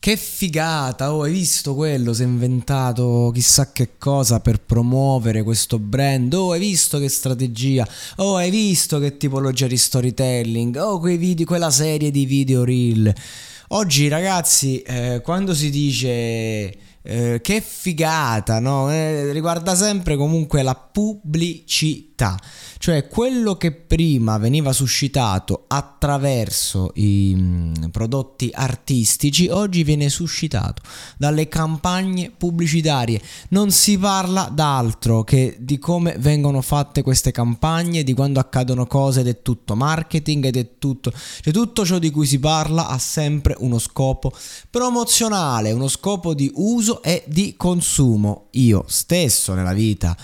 Che figata, oh hai visto quello, si è inventato chissà che cosa per promuovere questo brand, oh hai visto che strategia, oh hai visto che tipologia di storytelling, oh quei video, quella serie di video reel. Oggi ragazzi, eh, quando si dice eh, che figata, no? Eh, riguarda sempre comunque la pubblicità, cioè quello che prima veniva suscitato attraverso i mm, prodotti artistici, oggi viene suscitato dalle campagne pubblicitarie. Non si parla d'altro che di come vengono fatte queste campagne, di quando accadono cose ed è tutto marketing ed è tutto, cioè tutto ciò di cui si parla ha sempre uno scopo promozionale, uno scopo di uso e di consumo. Io stesso nella vita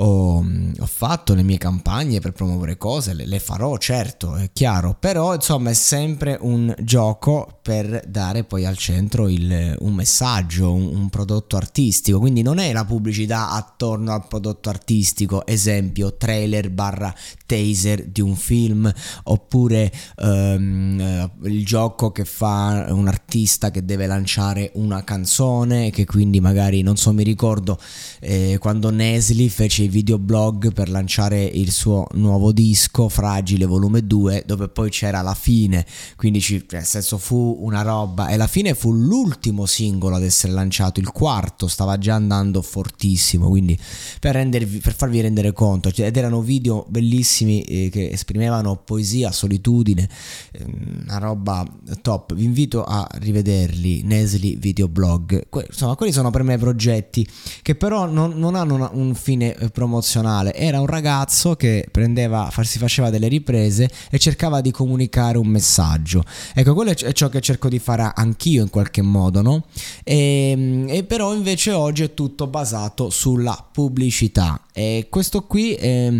ho, ho, fatto le mie campagne per promuovere cose, le, le, farò certo, è chiaro, però insomma è sempre un gioco per dare poi al centro il, un messaggio, un, un, prodotto artistico, quindi non è la pubblicità attorno al prodotto artistico, esempio trailer barra taser di un film, oppure um, il gioco che fa un artista che deve lanciare una canzone, che quindi magari non so mi ricordo eh, quando Nesli fece i videoblog per lanciare il suo nuovo disco Fragile volume 2 dove poi c'era la fine. Quindi ci, nel senso fu una roba. E la fine fu l'ultimo singolo ad essere lanciato il quarto stava già andando fortissimo. Quindi per, rendervi, per farvi rendere conto cioè, ed erano video bellissimi eh, che esprimevano poesia solitudine eh, una roba top. Vi invito a rivederli Nesli videoblog. Que- insomma quelli sono per me progetti che però non, non hanno una, un fine promozionale era un ragazzo che prendeva, si faceva delle riprese e cercava di comunicare un messaggio. Ecco, quello è ciò che cerco di fare anch'io in qualche modo, no? E, ehm, e però invece oggi è tutto basato sulla pubblicità. E questo qui è,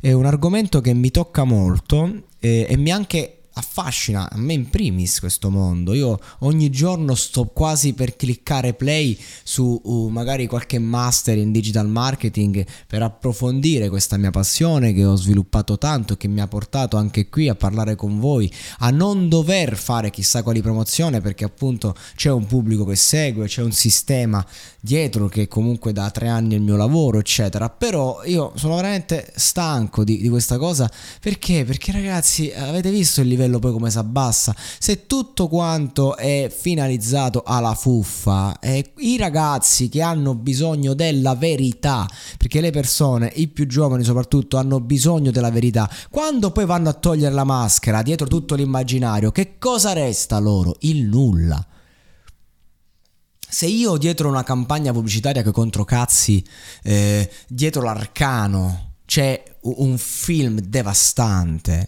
è un argomento che mi tocca molto e, e mi anche affascina a me in primis questo mondo. Io ogni giorno sto quasi per cliccare play su uh, magari qualche master in digital marketing per approfondire questa mia passione che ho sviluppato tanto e che mi ha portato anche qui a parlare con voi, a non dover fare chissà quali promozione perché appunto c'è un pubblico che segue, c'è un sistema dietro che comunque da tre anni è il mio lavoro, eccetera. Però io sono veramente stanco di, di questa cosa perché? Perché ragazzi avete visto il livello poi come si abbassa. Se tutto quanto è finalizzato alla fuffa, eh, i ragazzi che hanno bisogno della verità, perché le persone, i più giovani soprattutto, hanno bisogno della verità, quando poi vanno a togliere la maschera dietro tutto l'immaginario, che cosa resta loro? Il nulla. Se io dietro una campagna pubblicitaria che contro cazzi, eh, dietro l'arcano, c'è un film devastante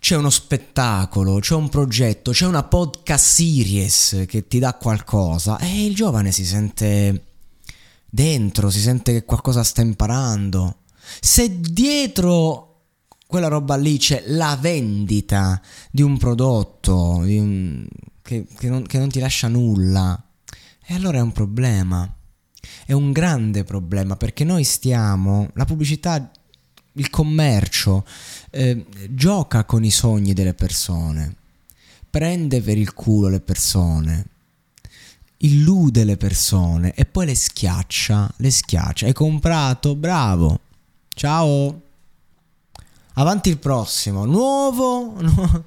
c'è uno spettacolo, c'è un progetto, c'è una podcast series che ti dà qualcosa e il giovane si sente dentro, si sente che qualcosa sta imparando. Se dietro quella roba lì c'è la vendita di un prodotto, di un che, che, non, che non ti lascia nulla. E allora è un problema. È un grande problema perché noi stiamo, la pubblicità, il commercio, eh, gioca con i sogni delle persone, prende per il culo le persone, illude le persone e poi le schiaccia, le schiaccia. Hai comprato, bravo, ciao. Avanti il prossimo, nuovo. No.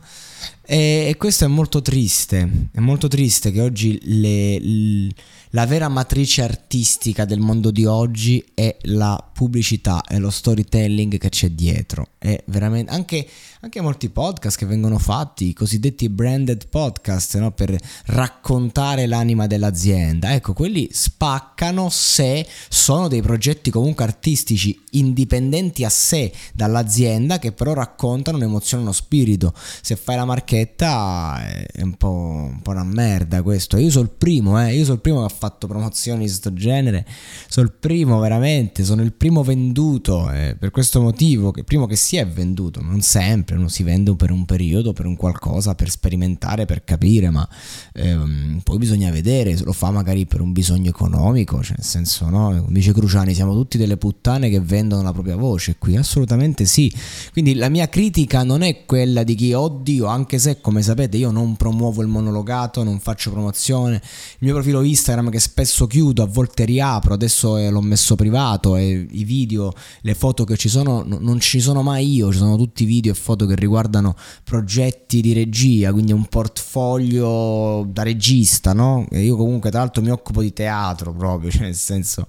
E, e, questo è molto triste, è molto triste che oggi le, le, la vera matrice artistica del mondo di oggi è la pubblicità e lo storytelling che c'è dietro. È veramente anche, anche molti podcast che vengono fatti, i cosiddetti branded podcast, no? per raccontare l'anima dell'azienda. Ecco, quelli spaccano se sono dei progetti comunque artistici indipendenti a sé dall'azienda che però raccontano un'emozione, uno spirito. Se fai la marchetta è un po', un po una merda questo. Io sono il primo, eh? io sono il primo che ha fatto promozioni di questo genere, sono il primo veramente, sono il primo venduto eh, per questo motivo, che primo che si è venduto, non sempre, uno si vende per un periodo, per un qualcosa, per sperimentare, per capire, ma ehm, poi bisogna vedere, se lo fa magari per un bisogno economico, cioè nel senso no, come dice Cruciani, siamo tutti delle puttane che vendono la propria voce qui, assolutamente sì, quindi la mia critica non è quella di chi, oddio, anche se come sapete io non promuovo il monologato, non faccio promozione, il mio profilo Instagram Instagram che spesso chiudo, a volte riapro, adesso eh, l'ho messo privato e i video, le foto che ci sono non ci sono mai io, ci sono tutti video e foto che riguardano progetti di regia, quindi un portfolio da regista, no? E io comunque tra l'altro mi occupo di teatro proprio, cioè nel senso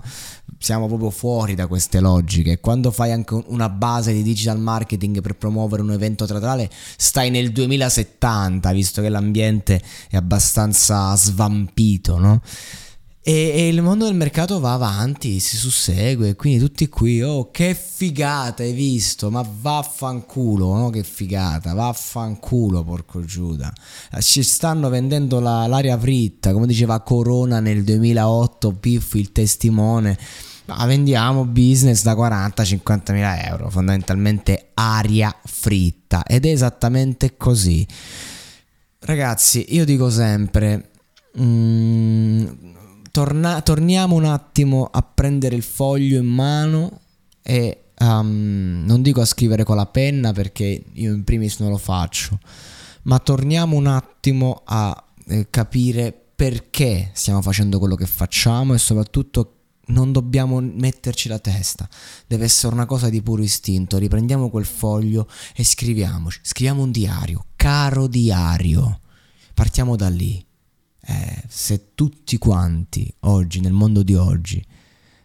siamo proprio fuori da queste logiche. Quando fai anche una base di digital marketing per promuovere un evento teatrale, stai nel 2070, visto che l'ambiente è abbastanza svampito, no? E, e, il mondo del mercato va avanti, si sussegue, quindi tutti qui, oh che figata hai visto, ma vaffanculo, no che figata, vaffanculo porco Giuda. Ci stanno vendendo la, l'aria fritta, come diceva Corona nel 2008, Piff il testimone. Ma vendiamo business da 40-50 mila euro, fondamentalmente aria fritta ed è esattamente così. Ragazzi, io dico sempre... Mm, torna- torniamo un attimo a prendere il foglio in mano e um, non dico a scrivere con la penna perché io in primis non lo faccio, ma torniamo un attimo a eh, capire perché stiamo facendo quello che facciamo e soprattutto non dobbiamo metterci la testa, deve essere una cosa di puro istinto. Riprendiamo quel foglio e scriviamoci, scriviamo un diario, caro diario. Partiamo da lì eh, se tutti quanti oggi, nel mondo di oggi,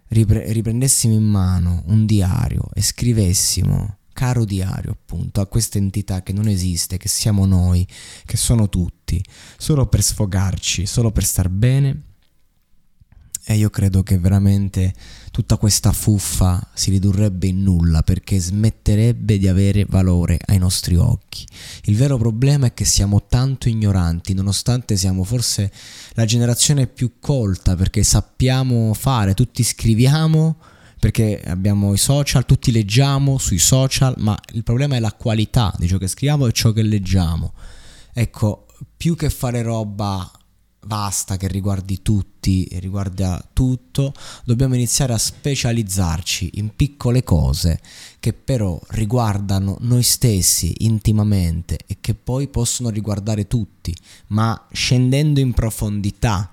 ripre- riprendessimo in mano un diario e scrivessimo, caro diario appunto, a questa entità che non esiste, che siamo noi, che sono tutti, solo per sfogarci, solo per star bene, e io credo che veramente tutta questa fuffa si ridurrebbe in nulla perché smetterebbe di avere valore ai nostri occhi. Il vero problema è che siamo tanto ignoranti, nonostante siamo forse la generazione più colta perché sappiamo fare, tutti scriviamo perché abbiamo i social, tutti leggiamo sui social, ma il problema è la qualità di ciò che scriviamo e ciò che leggiamo. Ecco, più che fare roba vasta che riguardi tutti riguarda tutto, dobbiamo iniziare a specializzarci in piccole cose che però riguardano noi stessi intimamente e che poi possono riguardare tutti, ma scendendo in profondità